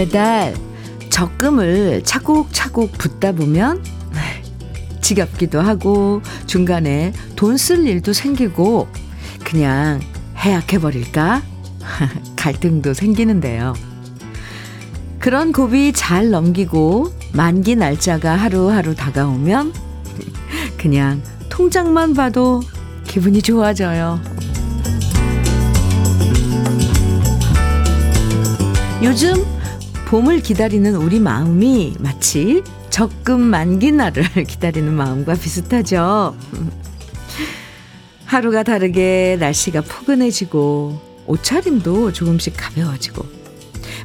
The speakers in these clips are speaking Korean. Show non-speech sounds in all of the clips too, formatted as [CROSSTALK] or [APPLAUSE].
매달 적금을 차곡차곡 붓다 보면 지겹기도 하고 중간에 돈 쓸 일도 생기고 그냥 해약해버릴까? [LAUGHS] 갈등도 생기는데요. 그런 고비 잘 넘기고 만기 날짜가 하루하루 다가오면 그냥 통장만 봐도 기분이 좋아져요. 요즘 봄을 기다리는 우리 마음이 마치 적금 만기 날을 [LAUGHS] 기다리는 마음과 비슷하죠. 하루가 다르게 날씨가 포근해지고 옷차림도 조금씩 가벼워지고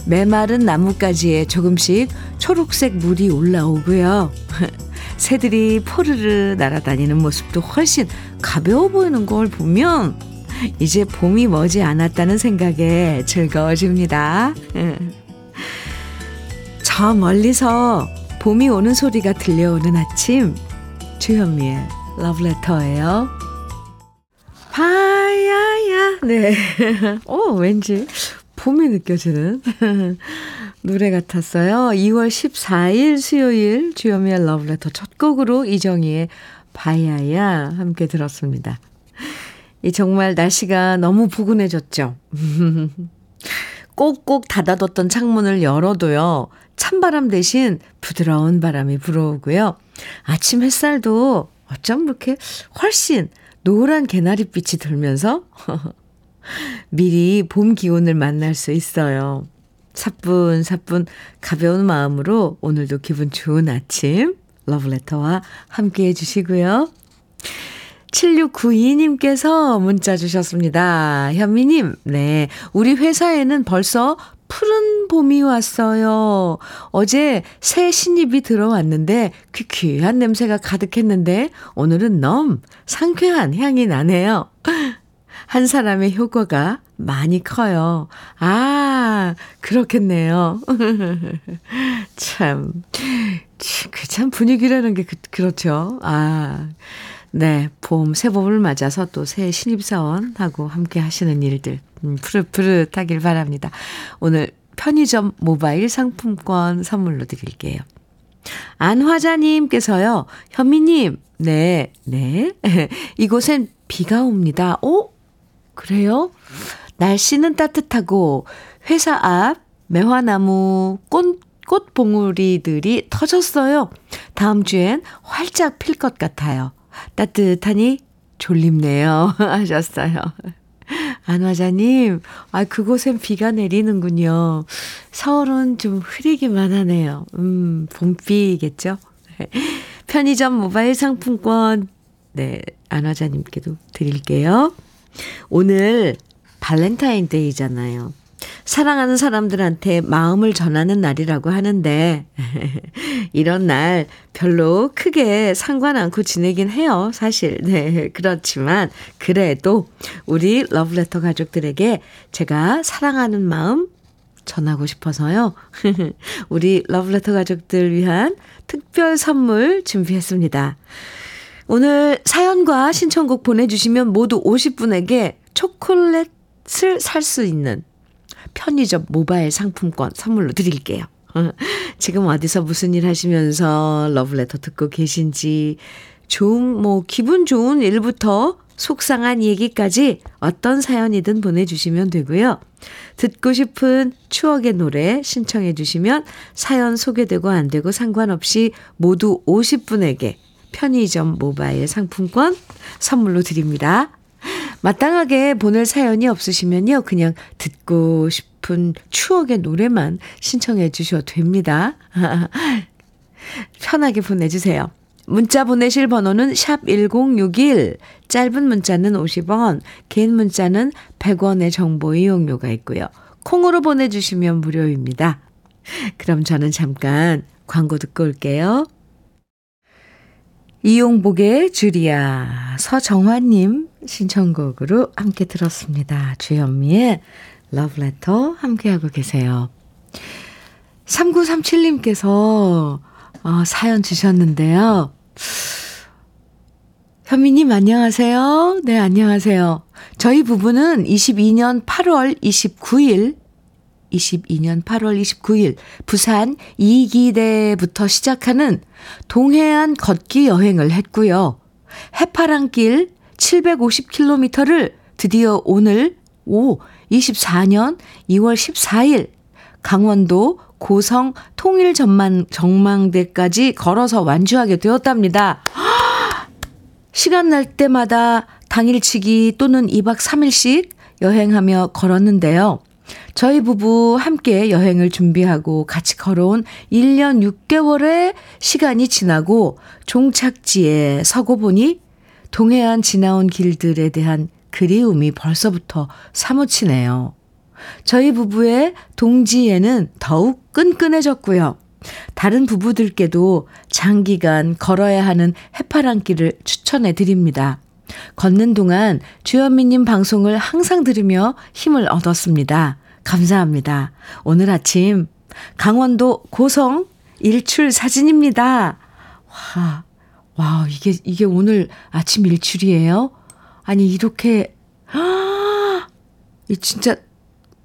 메마른 나뭇가지에 조금씩 초록색 물이 올라오고요. [LAUGHS] 새들이 포르르 날아다니는 모습도 훨씬 가벼워 보이는 걸 보면 이제 봄이 머지 않았다는 생각에 즐거워집니다. [LAUGHS] 저 멀리서 봄이 오는 소리가 들려오는 아침 주현미의 러브레터예요. 바야야 네. [LAUGHS] 어 왠지 봄이 느껴지는 [LAUGHS] 노래 같았어요. 2월 14일 수요일 주현미의 러브레터 첫 곡으로 이정희의 바야야 함께 들었습니다. 이 정말 날씨가 너무 포근해졌죠. [LAUGHS] 꼭꼭 닫아뒀던 창문을 열어도요. 찬바람 대신 부드러운 바람이 불어오고요. 아침 햇살도 어쩜 그렇게 훨씬 노란 개나리빛이 들면서 [LAUGHS] 미리 봄 기온을 만날 수 있어요. 사뿐사뿐 가벼운 마음으로 오늘도 기분 좋은 아침 러브레터와 함께 해주시고요. 7692님께서 문자 주셨습니다. 현미님, 네. 우리 회사에는 벌써 푸른 봄이 왔어요. 어제 새 신입이 들어왔는데 퀴퀴한 냄새가 가득했는데 오늘은 너무 상쾌한 향이 나네요. [LAUGHS] 한 사람의 효과가 많이 커요. 아, 그렇겠네요. [LAUGHS] 참, 그 참 분위기라는 게 그, 그렇죠. 아, 네, 봄, 새 봄을 맞아서 또 새 신입사원하고 함께 하시는 일들, 음, 푸릇푸릇하길 바랍니다. 오늘 편의점 모바일 상품권 선물로 드릴게요. 안화자님께서요, 현미님, 네, 네. [LAUGHS] 이곳엔 비가 옵니다. 오? 그래요? 날씨는 따뜻하고 회사 앞 매화나무 꽃, 꽃봉우리들이 터졌어요. 다음 주엔 활짝 필 것 같아요. 따뜻하니 졸립네요. [LAUGHS] 하셨어요. 안화자님, 아, 그곳엔 비가 내리는군요. 서울은 좀 흐리기만 하네요. 음, 봄비겠죠? 편의점 모바일 상품권, 네, 안화자님께도 드릴게요. 오늘 발렌타인데이잖아요. 사랑하는 사람들한테 마음을 전하는 날이라고 하는데, [LAUGHS] 이런 날 별로 크게 상관 않고 지내긴 해요, 사실. 네, 그렇지만, 그래도 우리 러브레터 가족들에게 제가 사랑하는 마음 전하고 싶어서요. [LAUGHS] 우리 러브레터 가족들 위한 특별 선물 준비했습니다. 오늘 사연과 신청곡 보내주시면 모두 50분에게 초콜릿을 살 수 있는 편의점 모바일 상품권 선물로 드릴게요. [LAUGHS] 지금 어디서 무슨 일 하시면서 러브레터 듣고 계신지 좋은 뭐 기분 좋은 일부터 속상한 얘기까지 어떤 사연이든 보내주시면 되고요. 듣고 싶은 추억의 노래 신청해 주시면 사연 소개되고 안 되고 상관없이 모두 50분에게 편의점 모바일 상품권 선물로 드립니다. 마땅하게 보낼 사연이 없으시면요. 그냥 듣고 싶은 추억의 노래만 신청해 주셔도 됩니다. [LAUGHS] 편하게 보내주세요. 문자 보내실 번호는 샵 1061, 짧은 문자는 50원, 긴 문자는 100원의 정보 이용료가 있고요. 콩으로 보내주시면 무료입니다. 그럼 저는 잠깐 광고 듣고 올게요. 이용복의 주리야 서정화님 신청곡으로 함께 들었습니다. 주현미의 러브레터 함께하고 계세요. 3937님께서 어, 사연 주셨는데요. 현미님 안녕하세요. 네, 안녕하세요. 저희 부부는 22년 8월 29일 2022년 8월 29일 부산 이기대부터 시작하는 동해안 걷기 여행을 했고요. 해파랑길 750km를 드디어 오늘 오 24년 2월 14일 강원도 고성 통일 전망, 정망대까지 걸어서 완주하게 되었답니다. [GASPS] 시간 날 때마다 당일치기 또는 2박 3일씩 여행하며 걸었는데요. 저희 부부 함께 여행을 준비하고 같이 걸어온 1년 6개월의 시간이 지나고 종착지에 서고 보니 동해안 지나온 길들에 대한 그리움이 벌써부터 사무치네요. 저희 부부의 동지에는 더욱 끈끈해졌고요. 다른 부부들께도 장기간 걸어야 하는 해파랑길을 추천해 드립니다. 걷는 동안 주현미님 방송을 항상 들으며 힘을 얻었습니다. 감사합니다. 오늘 아침 강원도 고성 일출 사진입니다. 와, 와, 이게, 이게 오늘 아침 일출이에요? 아니, 이렇게, 아, [GASPS] 이 진짜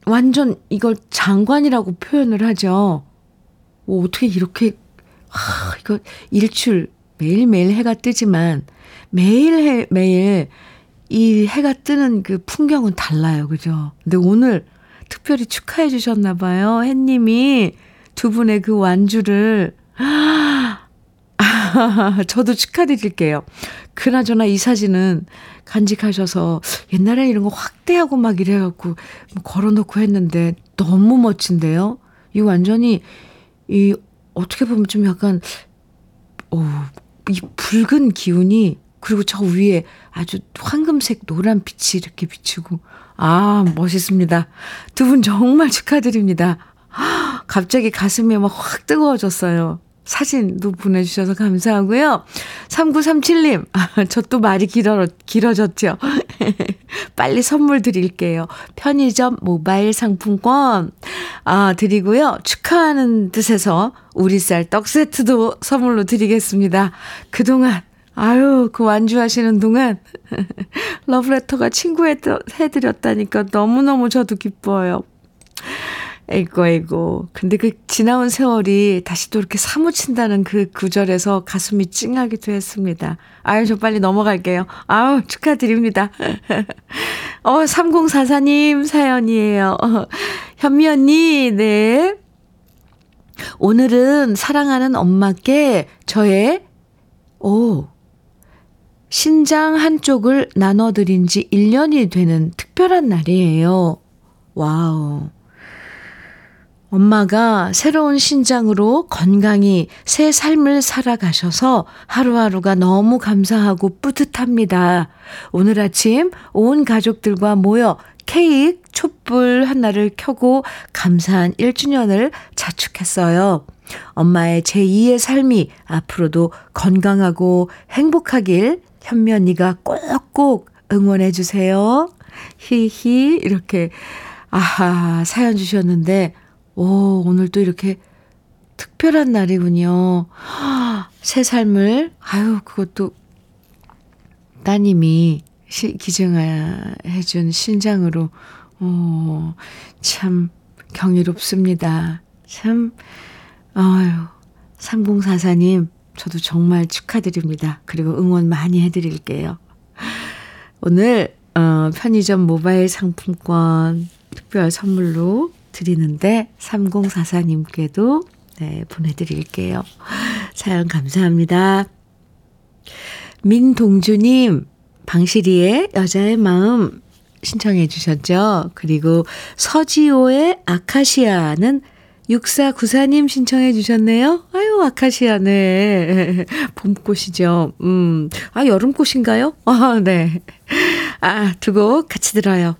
완전 이걸 장관이라고 표현을 하죠. 오, 어떻게 이렇게, 아, 이거 일출 매일매일 해가 뜨지만 매일 해, 매일 이 해가 뜨는 그 풍경은 달라요. 그죠? 근데 오늘 특별히 축하해 주셨나 봐요. 햇님이 두 분의 그 완주를 [LAUGHS] 저도 축하드릴게요. 그나저나 이 사진은 간직하셔서 옛날에 이런 거 확대하고 막 이래갖고 걸어놓고 했는데 너무 멋진데요? 이 완전히, 이, 어떻게 보면 좀 약간, 오, 이 붉은 기운이, 그리고 저 위에 아주 황금색 노란 빛이 이렇게 비추고, 아, 멋있습니다. 두 분 정말 축하드립니다. 갑자기 가슴이 막 확 뜨거워졌어요. 사진도 보내주셔서 감사하고요. 3937님, 아, [LAUGHS] 저 또 말이 길어, 길어졌죠? [LAUGHS] 빨리 선물 드릴게요. 편의점 모바일 상품권, 아, 드리고요. 축하하는 뜻에서 우리 쌀 떡 세트도 선물로 드리겠습니다. 그동안, 아유, 그 완주하시는 동안, [LAUGHS] 러브레터가 친구 해드렸다니까 너무너무 저도 기뻐요. 에이고, 에이고. 근데 그 지나온 세월이 다시 또 이렇게 사무친다는 그 구절에서 가슴이 찡하기도 했습니다. 아유, 저 빨리 넘어갈게요. 아유, 축하드립니다. [LAUGHS] 어, 3044님 사연이에요. 어, 현미 언니, 네. 오늘은 사랑하는 엄마께 저의, 오, 신장 한쪽을 나눠드린 지 1년이 되는 특별한 날이에요. wow. 엄마가 새로운 신장으로 건강히 새 삶을 살아가셔서 하루하루가 너무 감사하고 뿌듯합니다. 오늘 아침 온 가족들과 모여 케이크, 촛불 하나를 켜고 감사한 1주년을 자축했어요. 엄마의 제2의 삶이 앞으로도 건강하고 행복하길 현면이가 꼭꼭 응원해 주세요. 히히 이렇게 아하 사연 주셨는데 오, 오늘 또 이렇게 특별한 날이군요. [GASPS] 새 삶을, 아유, 그것도 따님이 기증해준 신장으로, 어, 참 경이롭습니다. 참, 아유, 3044님, 저도 정말 축하드립니다. 그리고 응원 많이 해드릴게요. 오늘, 어, 편의점 모바일 상품권 특별 선물로 드리는데 3044님께도 네, 보내드릴게요. 사연 감사합니다. 민동주님, 방시리의 여자의 마음 신청해 주셨죠? 그리고 서지호의 아카시아는 6494님 신청해 주셨네요. 아유, 아카시아, 네. [LAUGHS] 봄꽃이죠. 음, 아, 여름꽃인가요? 아, 네. 아, 두 곡 같이 들어요.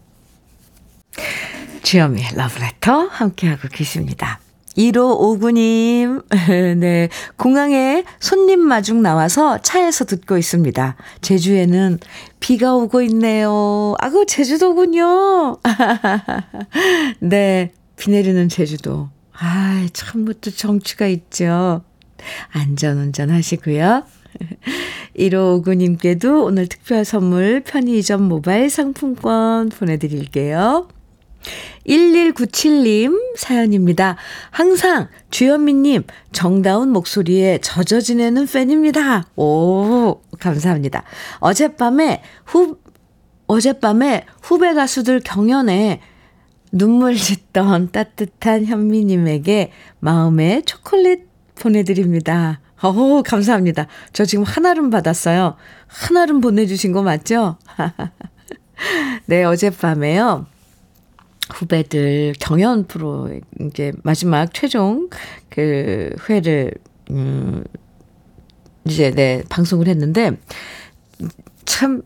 주현미의 러브레터 함께하고 계십니다. 1559님, [LAUGHS] 네. 공항에 손님 마중 나와서 차에서 듣고 있습니다. 제주에는 비가 오고 있네요. 아그 제주도군요. [LAUGHS] 네. 비 내리는 제주도. 아, 참, 뭐 또 정취가 있죠. 안전 운전 하시고요. 1559님께도 [LAUGHS] 오늘 특별 선물 편의점 모바일 상품권 보내드릴게요. 1197님 사연입니다. 항상 주현미님 정다운 목소리에 젖어 지내는 팬입니다. 오, 감사합니다. 어젯밤에 후, 어젯밤에 후배 가수들 경연에 눈물 짓던 따뜻한 현미님에게 마음의 초콜릿 보내드립니다. 어 감사합니다. 저 지금 하나름 받았어요. 하나름 보내주신 거 맞죠? [LAUGHS] 네, 어젯밤에요. 후배들 경연 프로 이제 마지막 최종 그 회를 음 이제 네 방송을 했는데 참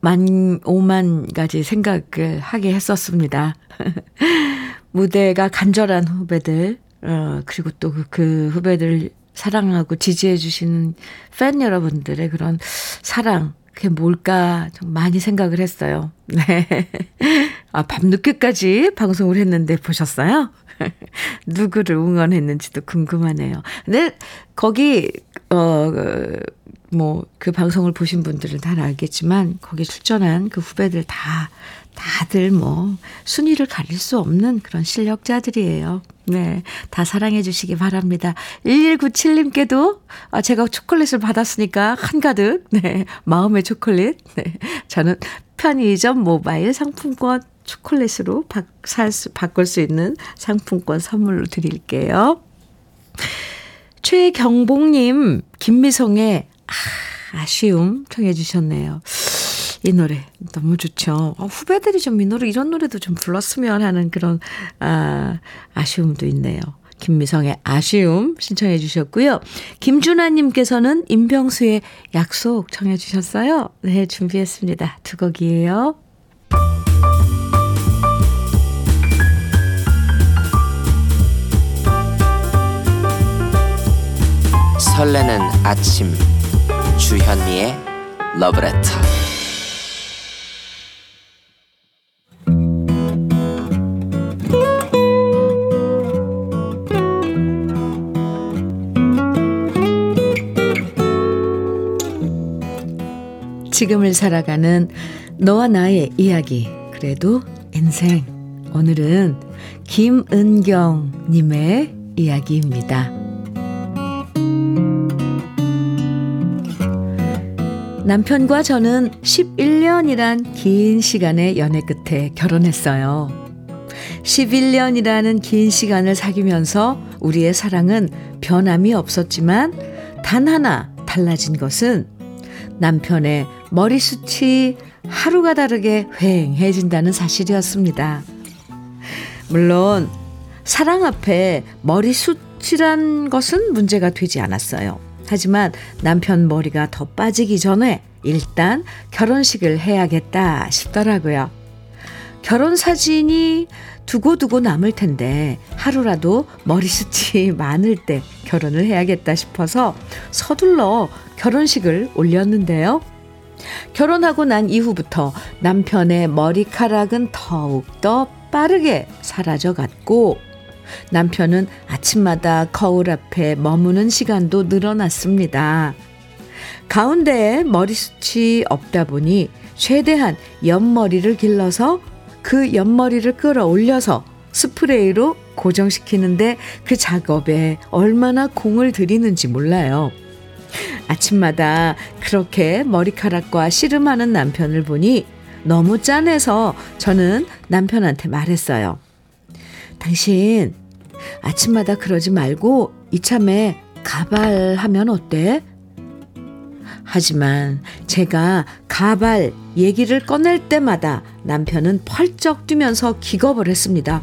만, 오만 가지 생각을 하게 했었습니다. [LAUGHS] 무대가 간절한 후배들, 어, 그리고 또 그 후배들 사랑하고 지지해 주시는 팬 여러분들의 그런 사랑, 그게 뭘까 좀 많이 생각을 했어요. [LAUGHS] 네. 아, 밤늦게까지 방송을 했는데 보셨어요? [LAUGHS] 누구를 응원했는지도 궁금하네요. 근데 거기, 어, 그 뭐, 그 방송을 보신 분들은 다 알겠지만, 거기 출전한 그 후배들 다, 다들 뭐, 순위를 가릴 수 없는 그런 실력자들이에요. 네. 다 사랑해 주시기 바랍니다. 1197님께도 아, 제가 초콜릿을 받았으니까 한가득, 네. 마음의 초콜릿. 네. 저는 편의점 모바일 상품권 초콜릿으로 바, 살 수, 바꿀 수 있는 상품권 선물로 드릴게요. 최경복님, 김미성의 아, 아쉬움 청해 주셨네요. 이 노래 너무 좋죠. 어, 후배들이 좀 이 노래 이런 노래도 좀 불렀으면 하는 그런 아, 아쉬움도 있네요. 김미성의 아쉬움 신청해 주셨고요. 김준하님께서는 임병수의 약속 청해 주셨어요. 네, 준비했습니다. 두 곡이에요. 설레는 아침 주현미의 러브레터 지금을 살아가는 너와 나의 이야기 그래도 인생 오늘은 김은경 님의 이야기입니다. 남편과 저는 11년이란 긴 시간의 연애 끝에 결혼했어요. 11년이라는 긴 시간을 사귀면서 우리의 사랑은 변함이 없었지만 단 하나 달라진 것은 남편의 머리숱이 하루가 다르게 휑해진다는 사실이었습니다. 물론 사랑 앞에 머리숱이란 것은 문제가 되지 않았어요. 하지만 남편 머리가 더 빠지기 전에 일단 결혼식을 해야겠다 싶더라고요. 결혼 사진이 두고두고 남을 텐데 하루라도 머리숱이 [LAUGHS] 많을 때 결혼을 해야겠다 싶어서 서둘러 결혼식을 올렸는데요. 결혼하고 난 이후부터 남편의 머리카락은 더욱더 빠르게 사라져 갔고 남편은 아침마다 거울 앞에 머무는 시간도 늘어났습니다. 가운데에 머리숱이 없다 보니 최대한 옆머리를 길러서 그 옆머리를 끌어올려서 스프레이로 고정시키는데 그 작업에 얼마나 공을 들이는지 몰라요. 아침마다 그렇게 머리카락과 씨름하는 남편을 보니 너무 짠해서 저는 남편한테 말했어요. 당신 아침마다 그러지 말고 이참에 가발하면 어때? 하지만 제가 가발 얘기를 꺼낼 때마다 남편은 펄쩍 뛰면서 기겁을 했습니다.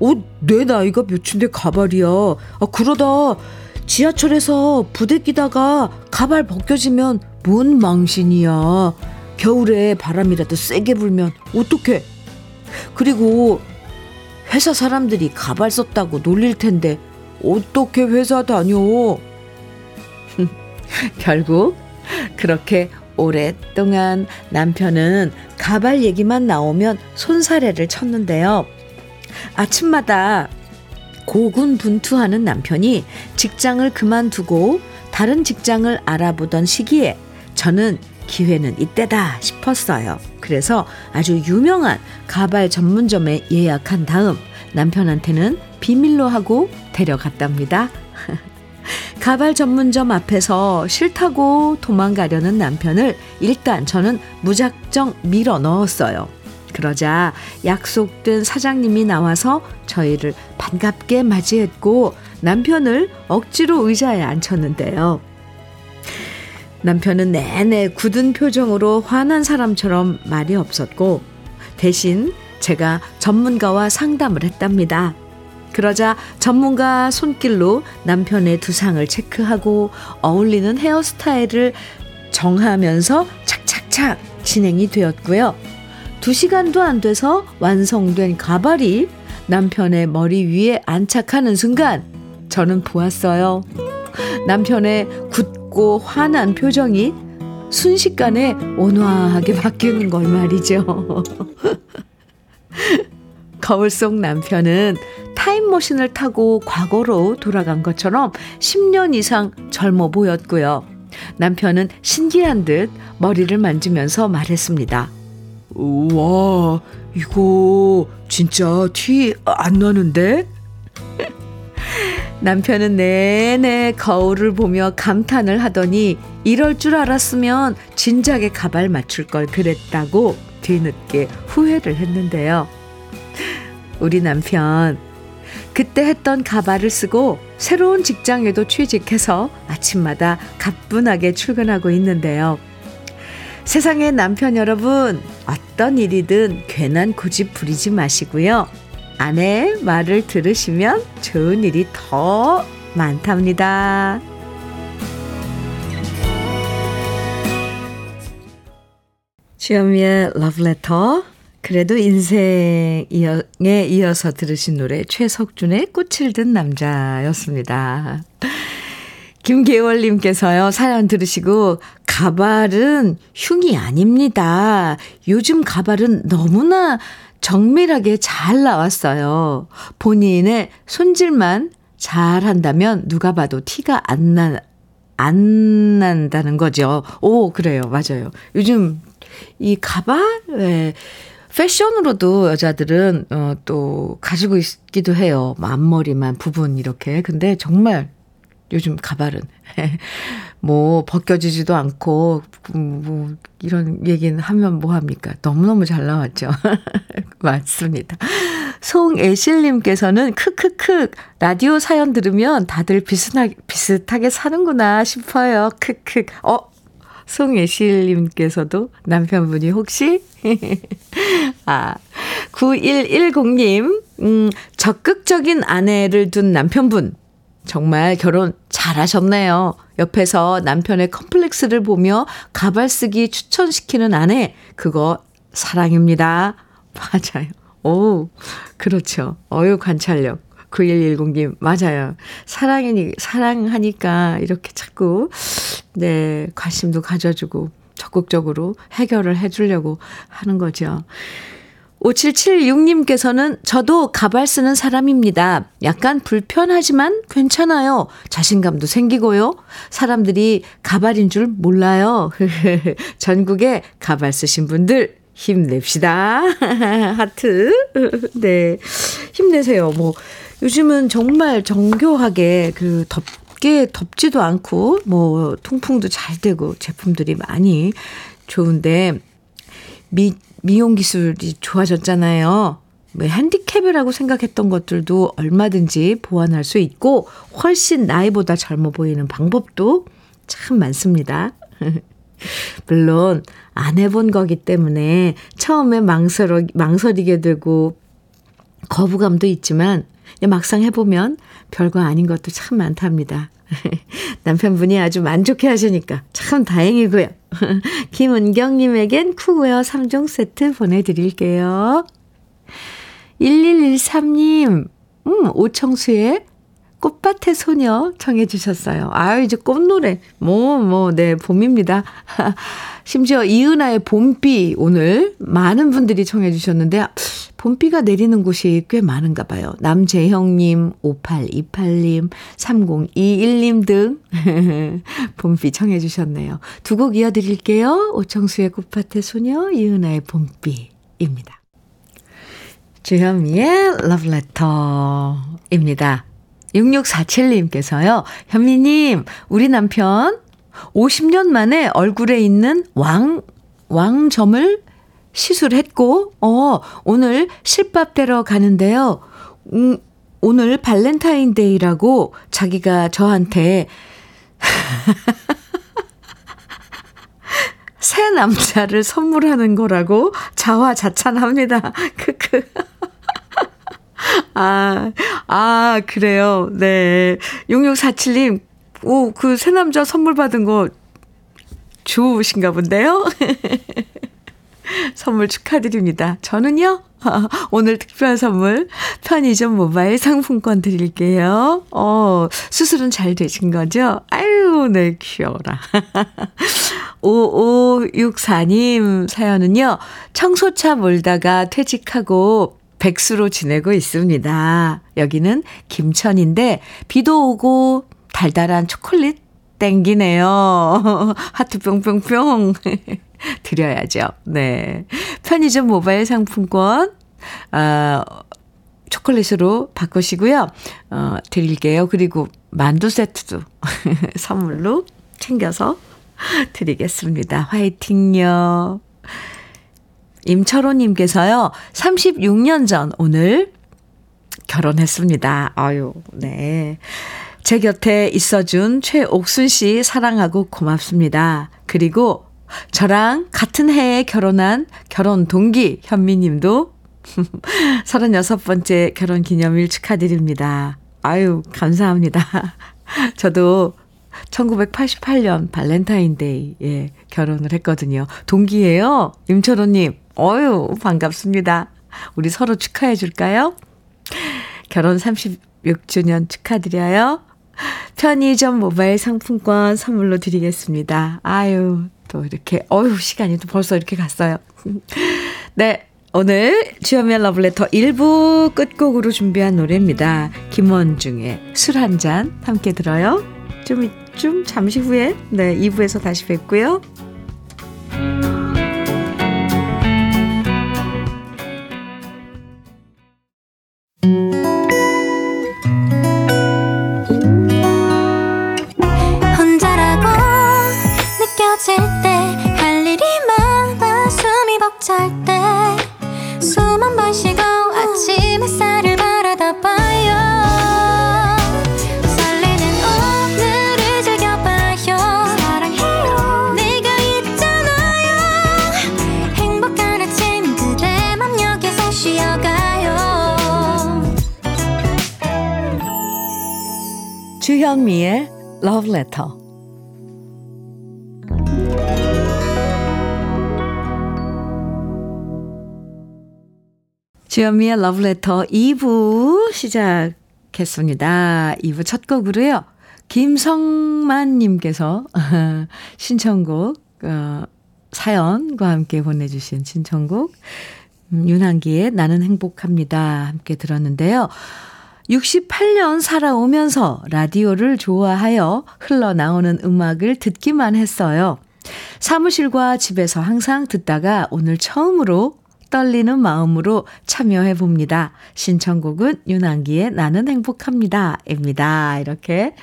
어, 내 나이가 몇인데 가발이야. 아, 그러다 지하철에서 부대 끼다가 가발 벗겨지면 뭔 망신이야. 겨울에 바람이라도 세게 불면 어떡해. 그리고 회사 사람들이 가발 썼다고 놀릴 텐데 어떻게 회사 다녀? [LAUGHS] 결국 그렇게 오랫동안 남편은 가발 얘기만 나오면 손사래를 쳤는데요. 아침마다 고군분투하는 남편이 직장을 그만두고 다른 직장을 알아보던 시기에 저는 기회는 이때다 싶었어요. 그래서 아주 유명한 가발 전문점에 예약한 다음 남편한테는 비밀로 하고 데려갔답니다. [LAUGHS] 가발 전문점 앞에서 싫다고 도망가려는 남편을 일단 저는 무작정 밀어 넣었어요. 그러자 약속된 사장님이 나와서 저희를 반갑게 맞이했고 남편을 억지로 의자에 앉혔는데요. 남편은 내내 굳은 표정으로 화난 사람처럼 말이 없었고 대신 제가 전문가와 상담을 했답니다. 그러자 전문가 손길로 남편의 두상을 체크하고 어울리는 헤어스타일을 정하면서 착착착 진행이 되었고요. 두 시간도 안 돼서 완성된 가발이 남편의 머리 위에 안착하는 순간 저는 보았어요. 남편의 굳 고 화난 표정이 순식간에 온화하게 [LAUGHS] 바뀌는 걸 말이죠. [LAUGHS] 거울 속 남편은 타임머신을 타고 과거로 돌아간 것처럼 10년 이상 젊어 보였고요. 남편은 신기한 듯 머리를 만지면서 말했습니다. 우와, 이거 진짜 티 안 나는데? 남편은 내내 거울을 보며 감탄을 하더니 이럴 줄 알았으면 진작에 가발 맞출 걸 그랬다고 뒤늦게 후회를 했는데요. 우리 남편 그때 했던 가발을 쓰고 새로운 직장에도 취직해서 아침마다 가뿐하게 출근하고 있는데요. 세상의 남편 여러분, 어떤 일이든 괜한 고집 부리지 마시고요. 아내의 말을 들으시면 좋은 일이 더 많답니다. 주현미의 러브레터 그래도 인생에 이어서 들으신 노래 최석준의 꽃을 든 남자였습니다. 김계월님께서요, 사연 들으시고, 가발은 흉이 아닙니다. 요즘 가발은 너무나 정밀하게 잘 나왔어요. 본인의 손질만 잘 한다면 누가 봐도 티가 안 나, 안 난다는 거죠. 오, 그래요. 맞아요. 요즘 이 가발, 네. 패션으로도 여자들은 어, 또 가지고 있기도 해요. 앞머리만 부분 이렇게. 근데 정말 요즘 가발은 [LAUGHS] 뭐 벗겨지지도 않고 뭐 이런 얘기는 하면 뭐 합니까? 너무너무 잘 나왔죠. [LAUGHS] [LAUGHS] 맞습니다. 송애실님께서는 크크크 라디오 사연 들으면 다들 비슷하게 비슷하게 사는구나 싶어요. 크크. 어 송예실님께서도 남편분이 혹시? [LAUGHS] 아, 9110님, 음, 적극적인 아내를 둔 남편분. 정말 결혼 잘하셨네요. 옆에서 남편의 컴플렉스를 보며 가발 쓰기 추천시키는 아내. 그거 사랑입니다. 맞아요. 오, 그렇죠. 어유 관찰력. 9110님, 맞아요. 사랑이니, 사랑하니까 이렇게 자꾸, 네, 관심도 가져주고 적극적으로 해결을 해주려고 하는 거죠. 5776님께서는 저도 가발 쓰는 사람입니다. 약간 불편하지만 괜찮아요. 자신감도 생기고요. 사람들이 가발인 줄 몰라요. [LAUGHS] 전국에 가발 쓰신 분들 힘냅시다. [LAUGHS] 하트. 네. 힘내세요. 뭐, 요즘은 정말 정교하게 그 덥게 덥지도 않고 뭐 통풍도 잘 되고 제품들이 많이 좋은데 미 미용 기술이 좋아졌잖아요. 뭐 핸디캡이라고 생각했던 것들도 얼마든지 보완할 수 있고 훨씬 나이보다 젊어 보이는 방법도 참 많습니다. [LAUGHS] 물론 안 해본 거기 때문에 처음에 망설어, 망설이게 되고 거부감도 있지만 막상 해보면 별거 아닌 것도 참 많답니다. [LAUGHS] 남편분이 아주 만족해 하시니까 참 다행이고요. [LAUGHS] 김은경님에겐 쿠웨어 3종 세트 보내드릴게요. 1113님, 음, 오청수의 꽃밭의 소녀 청해 주셨어요. 아유, 이제 꽃노래. 뭐, 뭐, 네, 봄입니다. [LAUGHS] 심지어 이은아의 봄비 오늘 많은 분들이 청해 주셨는데, 봄비가 내리는 곳이 꽤 많은가 봐요. 남재형님, 5828님, 3021님 등 [LAUGHS] 봄비 청해 주셨네요. 두 곡 이어드릴게요. 오청수의 꽃밭의 소녀, 이은아의 봄비입니다. 주현미의 러브레터입니다. 6647님께서요. 현미님, 우리 남편 50년 만에 얼굴에 있는 왕, 왕점을 시술했고, 어, 오늘 실밥 떼러 가는데요. 음, 오늘 발렌타인데이라고 자기가 저한테 [LAUGHS] 새 남자를 선물하는 거라고 자화자찬합니다. 크크. 아, 아, 그래요. 네. 6647님, 오, 그 새 남자 선물 받은 거 좋으신가 본데요? [LAUGHS] 선물 축하드립니다. 저는요, [LAUGHS] 오늘 특별 선물 편의점 모바일 상품권 드릴게요. 어, 수술은 잘 되신 거죠? 아유, 네, 귀여워라. [LAUGHS] 5564님 사연은요, 청소차 몰다가 퇴직하고 백수로 지내고 있습니다. 여기는 김천인데, 비도 오고 달달한 초콜릿 땡기네요. [LAUGHS] 하트 뿅뿅뿅. [LAUGHS] 드려야죠. 네. 편의점 모바일 상품권, 아, 초콜릿으로 바꾸시고요. 어, 드릴게요. 그리고 만두 세트도 [LAUGHS] 선물로 챙겨서 드리겠습니다. 화이팅요. 임철호님께서요, 36년 전 오늘 결혼했습니다. 아유, 네. 제 곁에 있어준 최옥순 씨 사랑하고 고맙습니다. 그리고 저랑 같은 해에 결혼한 결혼 동기 현미님도 [LAUGHS] 36번째 결혼 기념일 축하드립니다. 아유, 감사합니다. 저도 1988년 발렌타인데이, 예, 결혼을 했거든요. 동기예요. 임철호님, 어유 반갑습니다. 우리 서로 축하해 줄까요? 결혼 36주년 축하드려요. 편의점 모바일 상품권 선물로 드리겠습니다. 아유, 또 이렇게, 어유 시간이 또 벌써 이렇게 갔어요. 네. 오늘 주현미의 러브레터 1부 끝곡으로 준비한 노래입니다. 김원중의 술 한 잔 함께 들어요. 좀, 좀 잠시 후에 네 2부에서 다시 뵙고요. 주현미의 Love Letter. 주현미의 Letter 2부 시작했습니다. 2부 첫 곡으로요. 김성만님께서 [LAUGHS] 신청곡, 어, 사연과 함께 보내주신 신청곡, 음, 윤한기의 나는 행복합니다. 함께 들었는데요. 68년 살아오면서 라디오를 좋아하여 흘러나오는 음악을 듣기만 했어요. 사무실과 집에서 항상 듣다가 오늘 처음으로 떨리는 마음으로 참여해 봅니다. 신청곡은 윤한기의 나는 행복합니다. 입니다. 이렇게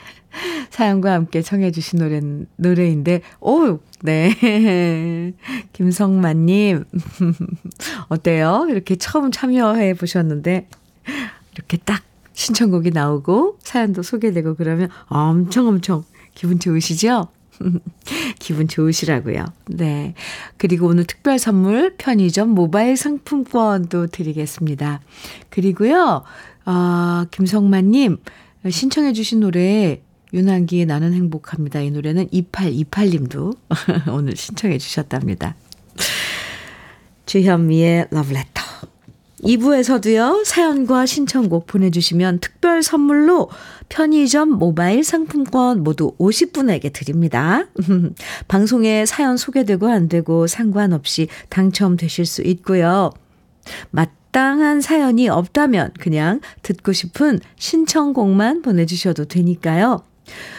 사연과 함께 청해 주신 노래, 노래인데, 오, 네. [LAUGHS] 김성만님, [LAUGHS] 어때요? 이렇게 처음 참여해 보셨는데, 이렇게 딱 신청곡이 나오고 사연도 소개되고 그러면 엄청 엄청 기분 좋으시죠? [LAUGHS] 기분 좋으시라고요. 네. 그리고 오늘 특별 선물 편의점 모바일 상품권도 드리겠습니다. 그리고요, 어, 김성만님 신청해 주신 노래 윤한기의 나는 행복합니다. 이 노래는 2828님도 [LAUGHS] 오늘 신청해 주셨답니다. 주현미의 러브레터. 2부에서도요, 사연과 신청곡 보내주시면 특별 선물로 편의점 모바일 상품권 모두 50분에게 드립니다. [LAUGHS] 방송에 사연 소개되고 안 되고 상관없이 당첨되실 수 있고요. 맞, 마땅한 사연이 없다면 그냥 듣고 싶은 신청곡만 보내주셔도 되니까요.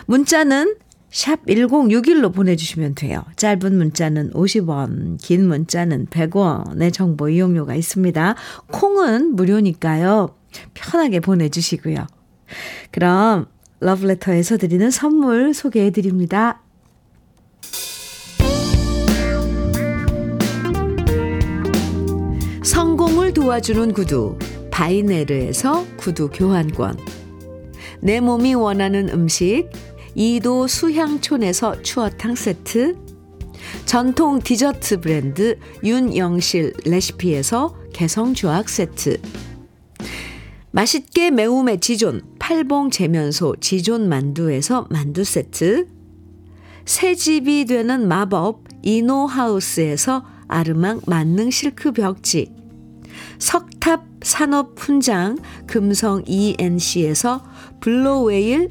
문자는 샵 1061로 보내주시면 돼요. 짧은 문자는 50원, 긴 문자는 100원의 정보 이용료가 있습니다. 콩은 무료니까요. 편하게 보내주시고요. 그럼 러브레터에서 드리는 선물 소개해 드립니다. 성공을 도와주는 구두 바이네르에서 구두 교환권 내 몸이 원하는 음식 이도 수향촌에서 추어탕 세트 전통 디저트 브랜드 윤영실 레시피에서 개성주악 세트 맛있게 매움의 지존 팔봉 재면소 지존 만두에서 만두 세트 새 집이 되는 마법 이노하우스에서 아르망 만능 실크 벽지 석탑 산업 훈장 금성 ENC에서 블로웨일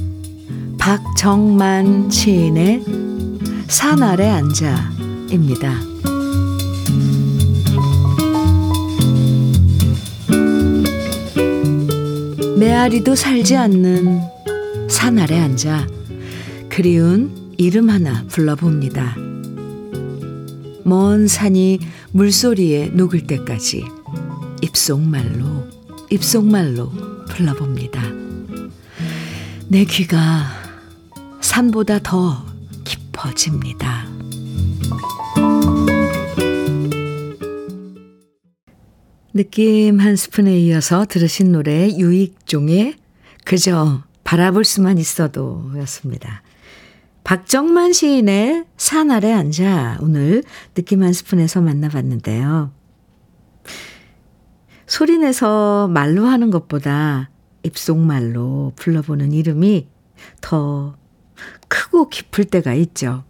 박정만 시인의 산 아래 앉아입니다. 메아리도 살지 않는 산 아래 앉아 그리운 이름 하나 불러봅니다. 먼 산이 물소리에 녹을 때까지 입속말로 입속말로 불러봅니다. 내 귀가 산보다 더 깊어집니다. 느낌 한 스푼에 이어서 들으신 노래 유익종의 그저 바라볼 수만 있어도 였습니다. 박정만 시인의 산 아래 앉아 오늘 느낌 한 스푼에서 만나봤는데요. 소리내서 말로 하는 것보다 입속말로 불러보는 이름이 더 크고 깊을 때가 있죠.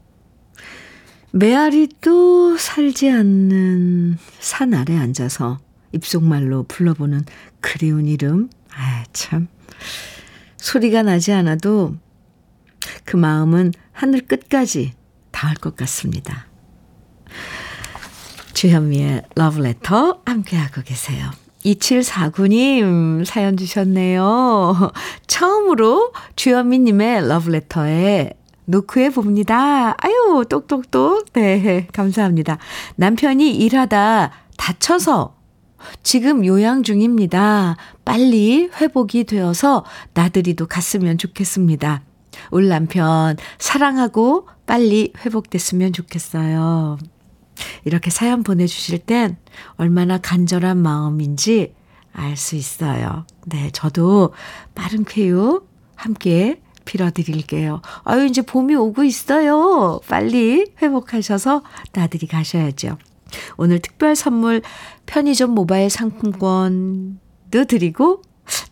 메아리 도 살지 않는 산 아래 앉아서 입속말로 불러보는 그리운 이름. 아, 참. 소리가 나지 않아도 그 마음은 하늘 끝까지 닿을 것 같습니다. 주현미의 러브레터 함께하고 계세요. 2749님 사연 주셨네요. [LAUGHS] 처음으로 주현미님의 러브레터에 노크해 봅니다. 아유, 똑똑똑. 네, 감사합니다. 남편이 일하다 다쳐서 지금 요양 중입니다. 빨리 회복이 되어서 나들이도 갔으면 좋겠습니다. 울 남편 사랑하고 빨리 회복됐으면 좋겠어요. 이렇게 사연 보내주실 땐 얼마나 간절한 마음인지 알 수 있어요. 네, 저도 빠른 쾌유 함께 빌어드릴게요. 아유, 이제 봄이 오고 있어요. 빨리 회복하셔서 나들이 가셔야죠. 오늘 특별 선물 편의점 모바일 상품권도 드리고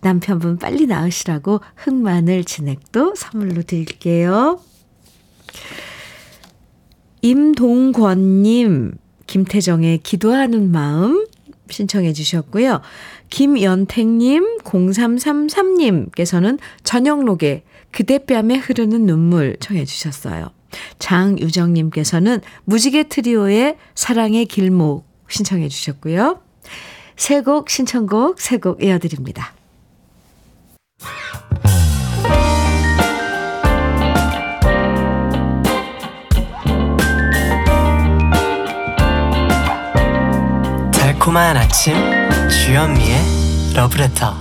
남편분 빨리 나으시라고 흑마늘 진액도 선물로 드릴게요. 임동권님, 김태정의 기도하는 마음 신청해 주셨고요. 김연택님, 0333님께서는 저녁록에 그대뺨에 흐르는 눈물 청해 주셨어요. 장유정님께서는 무지개 트리오의 사랑의 길목 신청해 주셨고요. 세 곡 신청곡 세 곡 이어드립니다. 달콤한 아침 주현미의 러브레터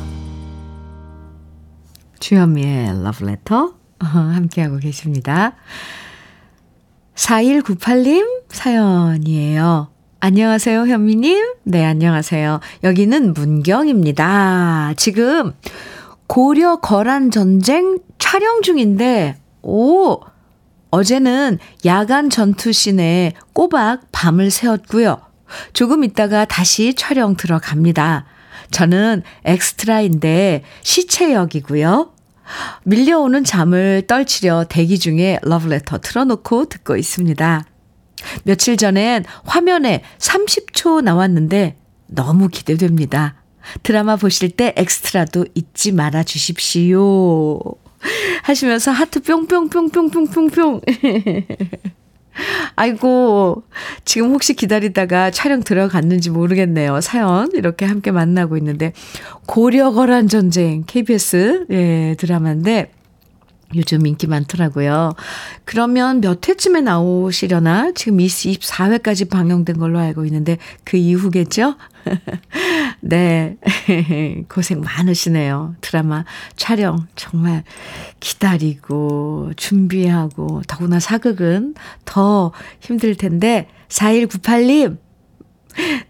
주현미의 러브레터 함께하고 계십니다. 4198님 사연이에요. 안녕하세요, 현미님. 네, 안녕하세요. 여기는 문경입니다. 지금 고려 거란 전쟁 촬영 중인데, 오! 어제는 야간 전투씬에 꼬박 밤을 새웠고요. 조금 있다가 다시 촬영 들어갑니다. 저는 엑스트라인데 시체역이고요. 밀려오는 잠을 떨치려 대기 중에 러브레터 틀어놓고 듣고 있습니다. 며칠 전엔 화면에 30초 나왔는데 너무 기대됩니다. 드라마 보실 때 엑스트라도 잊지 말아 주십시오. 하시면서 하트 뿅뿅뿅뿅뿅뿅뿅. [LAUGHS] 아이고, 지금 혹시 기다리다가 촬영 들어갔는지 모르겠네요. 사연 이렇게 함께 만나고 있는데 고려거란 전쟁 KBS 예, 드라마인데 요즘 인기 많더라고요. 그러면 몇 회쯤에 나오시려나? 지금 24회까지 방영된 걸로 알고 있는데 그 이후겠죠? 네. [LAUGHS] 고생 많으시네요. 드라마 촬영 정말 기다리고 준비하고 더구나 사극은 더 힘들 텐데 4198님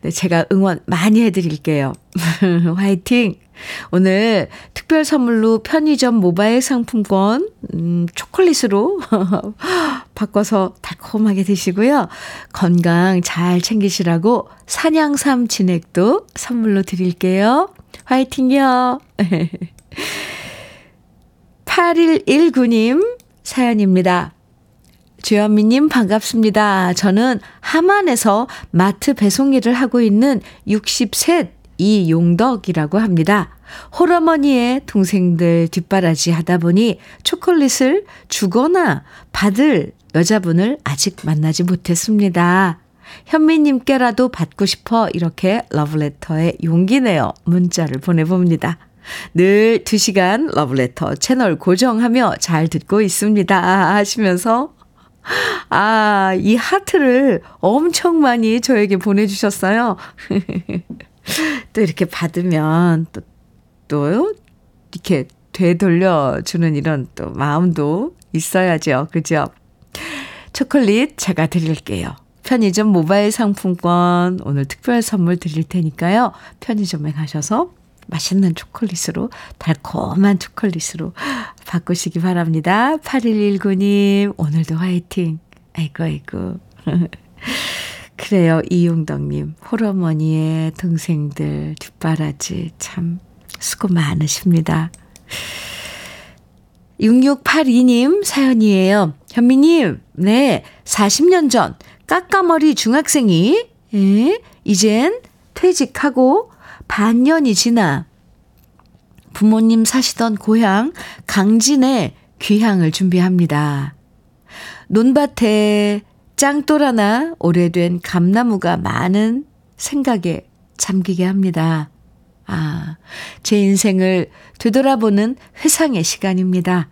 네, 제가 응원 많이 해드릴게요. [LAUGHS] 화이팅! 오늘 특별 선물로 편의점 모바일 상품권, 음, 초콜릿으로 [LAUGHS] 바꿔서 달콤하게 드시고요. 건강 잘 챙기시라고 산양삼 진액도 선물로 드릴게요. 화이팅요! 8119님 [LAUGHS] 사연입니다. 주현미님 반갑습니다. 저는 하만에서 마트 배송 일을 하고 있는 60셋 이용덕이라고 합니다. 홀어머니의 동생들 뒷바라지 하다 보니 초콜릿을 주거나 받을 여자분을 아직 만나지 못했습니다. 현미님께라도 받고 싶어 이렇게 러브레터에 용기 내어 문자를 보내봅니다. 늘 2시간 러브레터 채널 고정하며 잘 듣고 있습니다. 하시면서 아, 이 하트를 엄청 많이 저에게 보내주셨어요. [LAUGHS] [LAUGHS] 또 이렇게 받으면 또, 또, 이렇게 되돌려주는 이런 또 마음도 있어야죠. 그죠? 초콜릿 제가 드릴게요. 편의점 모바일 상품권 오늘 특별 선물 드릴 테니까요. 편의점에 가셔서 맛있는 초콜릿으로, 달콤한 초콜릿으로 바꾸시기 바랍니다. 8119님, 오늘도 화이팅. 아이고, 아이고. [LAUGHS] 그래요, 이용덕님. 홀어머니의 동생들 뒷바라지 참 수고 많으십니다. 6682님 사연이에요. 현미님, 네, 40년 전 까까머리 중학생이, 예, 이젠 퇴직하고 반년이 지나 부모님 사시던 고향 강진에 귀향을 준비합니다. 논밭에 짱돌 하나 오래된 감나무가 많은 생각에 잠기게 합니다. 아, 제 인생을 되돌아보는 회상의 시간입니다.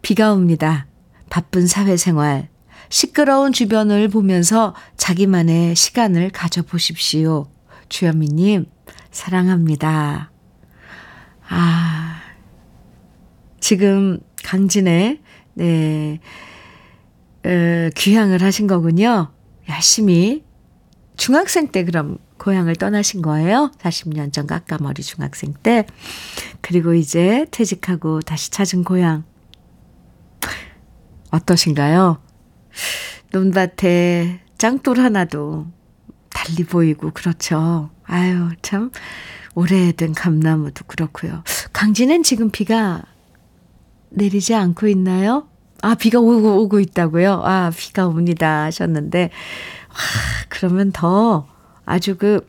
비가 옵니다. 바쁜 사회생활, 시끄러운 주변을 보면서 자기만의 시간을 가져보십시오. 주현미님, 사랑합니다. 아, 지금 강진에, 네, 에, 귀향을 하신 거군요. 열심히. 중학생 때 그럼 고향을 떠나신 거예요? 40년 전 깎아머리 중학생 때. 그리고 이제 퇴직하고 다시 찾은 고향. 어떠신가요? 논밭에 짱돌 하나도 달리 보이고 그렇죠. 아유, 참 오래된 감나무도 그렇고요. 강진엔 지금 비가 내리지 않고 있나요? 아, 비가 오고 오고 있다고요? 아, 비가 옵니다 하셨는데 와, 그러면 더 아주 그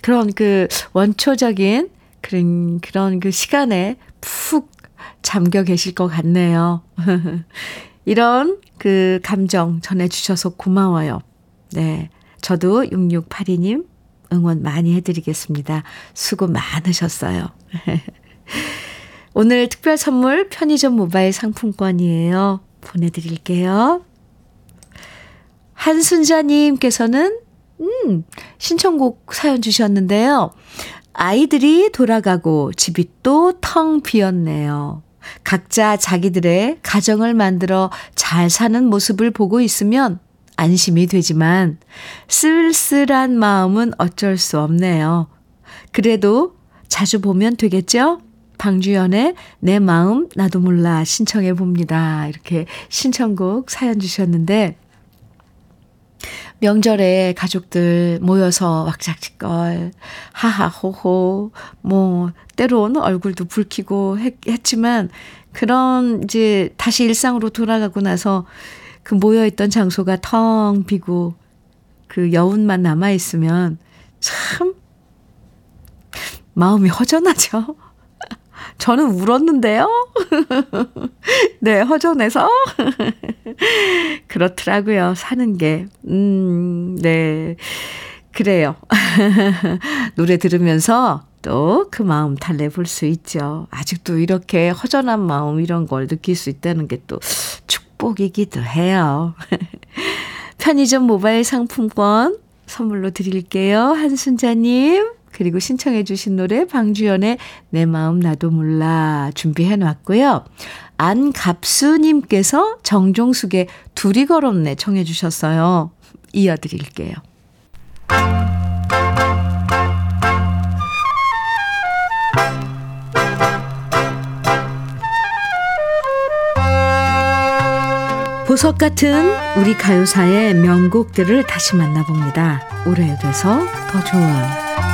그런 그 원초적인 그런, 그런 그 시간에 푹 잠겨 계실 것 같네요. [LAUGHS] 이런 그 감정 전해 주셔서 고마워요. 네. 저도 6682님 응원 많이 해드리겠습니다. 수고 많으셨어요. [LAUGHS] 오늘 특별 선물 편의점 모바일 상품권이에요. 보내드릴게요. 한순자님께서는, 음, 신청곡 사연 주셨는데요. 아이들이 돌아가고 집이 또 텅 비었네요. 각자 자기들의 가정을 만들어 잘 사는 모습을 보고 있으면 안심이 되지만 쓸쓸한 마음은 어쩔 수 없네요. 그래도 자주 보면 되겠죠? 방주연의 내 마음 나도 몰라 신청해 봅니다. 이렇게 신청곡 사연 주셨는데 명절에 가족들 모여서 왁작지껄, 하하호호, 뭐, 때론 얼굴도 붉히고 했, 했지만, 그런 이제 다시 일상으로 돌아가고 나서 그 모여있던 장소가 텅 비고 그 여운만 남아있으면 참 마음이 허전하죠. 저는 울었는데요. [LAUGHS] 네, 허전해서. [LAUGHS] 그렇더라고요, 사는 게. 음, 네. 그래요. [LAUGHS] 노래 들으면서 또 그 마음 달래볼 수 있죠. 아직도 이렇게 허전한 마음 이런 걸 느낄 수 있다는 게 또 축복이기도 해요. 편의점 모바일 상품권 선물로 드릴게요. 한순자님. 그리고 신청해 주신 노래 방주연의 내 마음 나도 몰라 준비해 놨고요. 안갑수님께서 정종숙의 둘이 걸었네 청해 주셨어요. 이어드릴게요. 보석 같은 우리 가요사의 명곡들을 다시 만나봅니다. 오래돼서 더 좋아.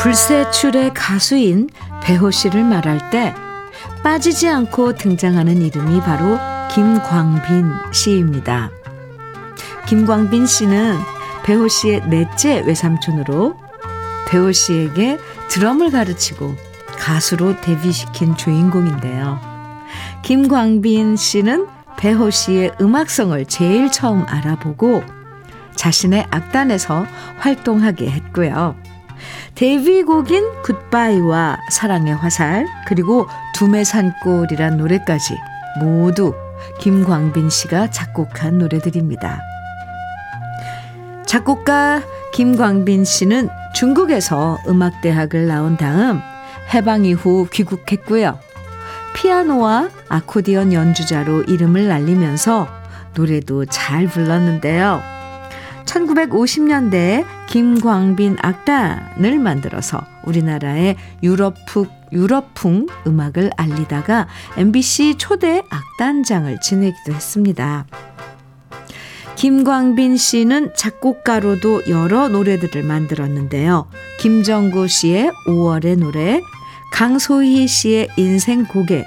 불세출의 가수인 배호 씨를 말할 때 빠지지 않고 등장하는 이름이 바로 김광빈 씨입니다. 김광빈 씨는 배호 씨의 넷째 외삼촌으로 배호 씨에게 드럼을 가르치고 가수로 데뷔시킨 주인공인데요. 김광빈 씨는 배호 씨의 음악성을 제일 처음 알아보고 자신의 악단에서 활동하게 했고요. 데뷔곡인 굿바이와 사랑의 화살 그리고 두메 산골이란 노래까지 모두 김광빈 씨가 작곡한 노래들입니다. 작곡가 김광빈 씨는 중국에서 음악대학을 나온 다음 해방 이후 귀국했고요. 피아노와 아코디언 연주자로 이름을 날리면서 노래도 잘 불렀는데요. 1950년대에 김광빈 악단을 만들어서 우리나라의 유럽풍, 유럽풍 음악을 알리다가 MBC 초대 악단장을 지내기도 했습니다. 김광빈 씨는 작곡가로도 여러 노래들을 만들었는데요. 김정구 씨의 5월의 노래, 강소희 씨의 인생 고개,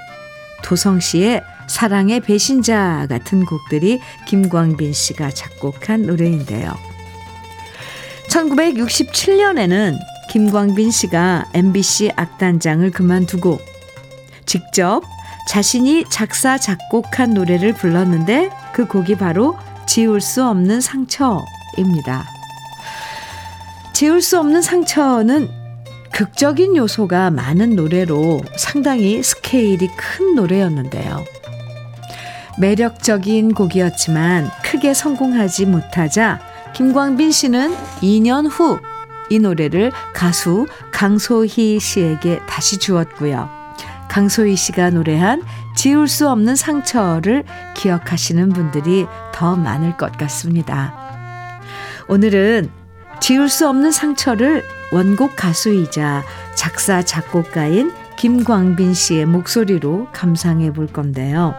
도성 씨의 사랑의 배신자 같은 곡들이 김광빈 씨가 작곡한 노래인데요. 1967년에는 김광빈 씨가 MBC 악단장을 그만두고 직접 자신이 작사, 작곡한 노래를 불렀는데 그 곡이 바로 지울 수 없는 상처입니다. 지울 수 없는 상처는 극적인 요소가 많은 노래로 상당히 스케일이 큰 노래였는데요. 매력적인 곡이었지만 크게 성공하지 못하자 김광빈 씨는 2년 후 이 노래를 가수 강소희 씨에게 다시 주었고요. 강소희 씨가 노래한 지울 수 없는 상처를 기억하시는 분들이 더 많을 것 같습니다. 오늘은 지울 수 없는 상처를 원곡 가수이자 작사, 작곡가인 김광빈 씨의 목소리로 감상해 볼 건데요.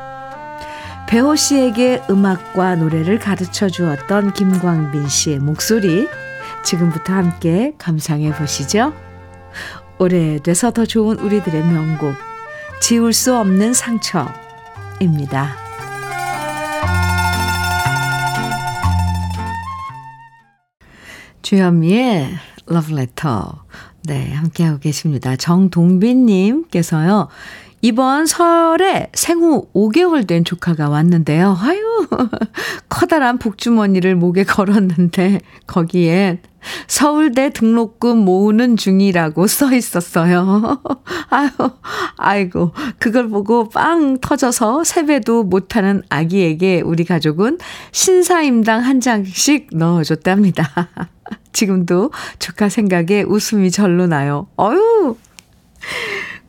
배호 씨에게 음악과 노래를 가르쳐 주었던 김광빈 씨의 목소리 지금부터 함께 감상해 보시죠. 오래돼서 더 좋은 우리들의 명곡 지울 수 없는 상처입니다. 주현미의 러브레터 네 함께하고 계십니다. 정동빈님께서요 이번 설에 생후 5개월 된 조카가 왔는데요. 아유, [LAUGHS] 커다란 복주머니를 목에 걸었는데, 거기엔 서울대 등록금 모으는 중이라고 써 있었어요. [LAUGHS] 아유, 아이고, 그걸 보고 빵 터져서 세배도 못하는 아기에게 우리 가족은 신사임당 한 장씩 넣어줬답니다. [LAUGHS] 지금도 조카 생각에 웃음이 절로 나요. 어유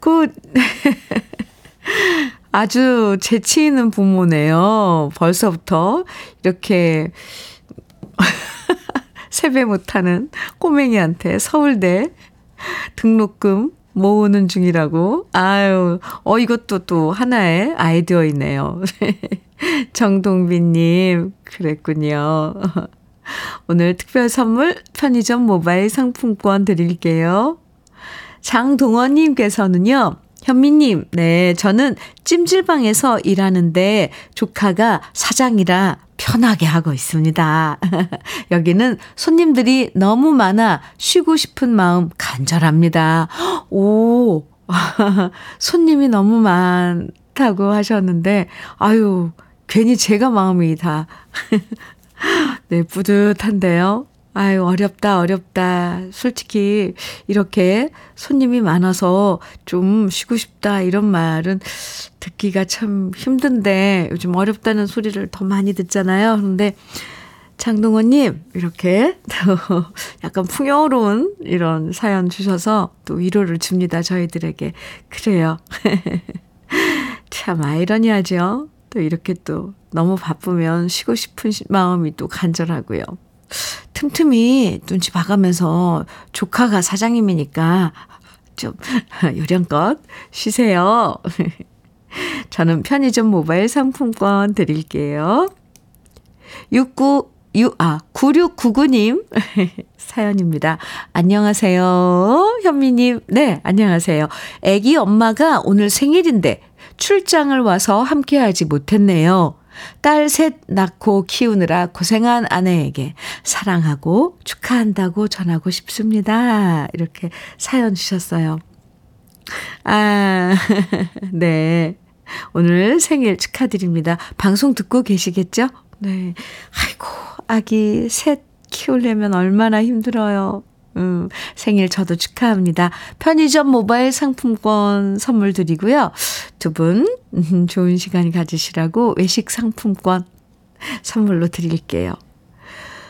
그, [LAUGHS] 아주 재치 있는 부모네요. 벌써부터 이렇게 [LAUGHS] 세배 못하는 꼬맹이한테 서울대 등록금 모으는 중이라고. 아유, 어, 이것도 또 하나의 아이디어이네요. [LAUGHS] 정동빈님, 그랬군요. 오늘 특별 선물 편의점 모바일 상품권 드릴게요. 장동원님께서는요, 현미님, 네, 저는 찜질방에서 일하는데 조카가 사장이라 편하게 하고 있습니다. [LAUGHS] 여기는 손님들이 너무 많아 쉬고 싶은 마음 간절합니다. [GASPS] 오, [LAUGHS] 손님이 너무 많다고 하셨는데, 아유, 괜히 제가 마음이 다, [LAUGHS] 네, 뿌듯한데요. 아유, 어렵다, 어렵다. 솔직히, 이렇게 손님이 많아서 좀 쉬고 싶다, 이런 말은 듣기가 참 힘든데, 요즘 어렵다는 소리를 더 많이 듣잖아요. 그런데, 장동원님, 이렇게 또 [LAUGHS] 약간 풍요로운 이런 사연 주셔서 또 위로를 줍니다, 저희들에게. 그래요. [LAUGHS] 참 아이러니하죠? 또 이렇게 또 너무 바쁘면 쉬고 싶은 마음이 또 간절하고요. 틈틈이 눈치 봐가면서 조카가 사장님이니까 좀 [LAUGHS] 요령껏 쉬세요. [LAUGHS] 저는 편의점 모바일 상품권 드릴게요. 69, 6, 아, 9699님 [LAUGHS] 사연입니다. 안녕하세요. 현미님. 네, 안녕하세요. 애기 엄마가 오늘 생일인데 출장을 와서 함께하지 못했네요. 딸 셋 낳고 키우느라 고생한 아내에게 사랑하고 축하한다고 전하고 싶습니다. 이렇게 사연 주셨어요. 아, [LAUGHS] 네. 오늘 생일 축하드립니다. 방송 듣고 계시겠죠? 네. 아이고, 아기 셋 키우려면 얼마나 힘들어요. 음, 생일 저도 축하합니다. 편의점 모바일 상품권 선물 드리고요. 두 분, 음, 좋은 시간 가지시라고 외식 상품권 선물로 드릴게요.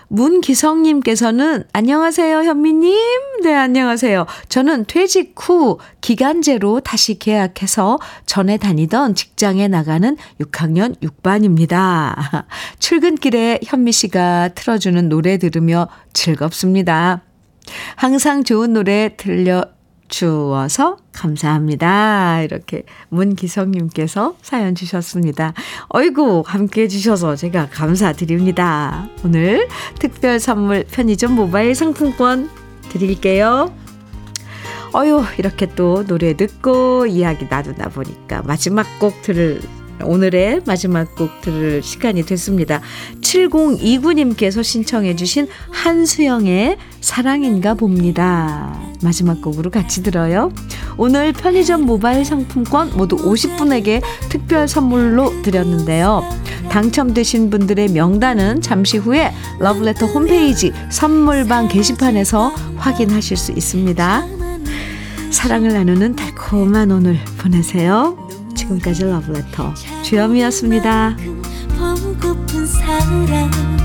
문기성님께서는 안녕하세요, 현미님. 네, 안녕하세요. 저는 퇴직 후 기간제로 다시 계약해서 전에 다니던 직장에 나가는 6학년 6반입니다. [LAUGHS] 출근길에 현미 씨가 틀어주는 노래 들으며 즐겁습니다. 항상 좋은 노래 들려 주어서 감사합니다. 이렇게 문기성님께서 사연 주셨습니다. 어이구, 함께 해주셔서 제가 감사드립니다. 오늘 특별 선물 편의점 모바일 상품권 드릴게요. 어유 이렇게 또 노래 듣고 이야기 나누다 보니까 마지막 곡 들을 오늘의 마지막 곡 들을 시간이 됐습니다. 7029님께서 신청해 주신 한수영의 사랑인가 봅니다. 마지막 곡으로 같이 들어요. 오늘 편의점 모바일 상품권 모두 50분에게 특별 선물로 드렸는데요. 당첨되신 분들의 명단은 잠시 후에 러브레터 홈페이지 선물방 게시판에서 확인하실 수 있습니다. 사랑을 나누는 달콤한 오늘 보내세요. 지금까지 러브레터 주현미였습니다. 사랑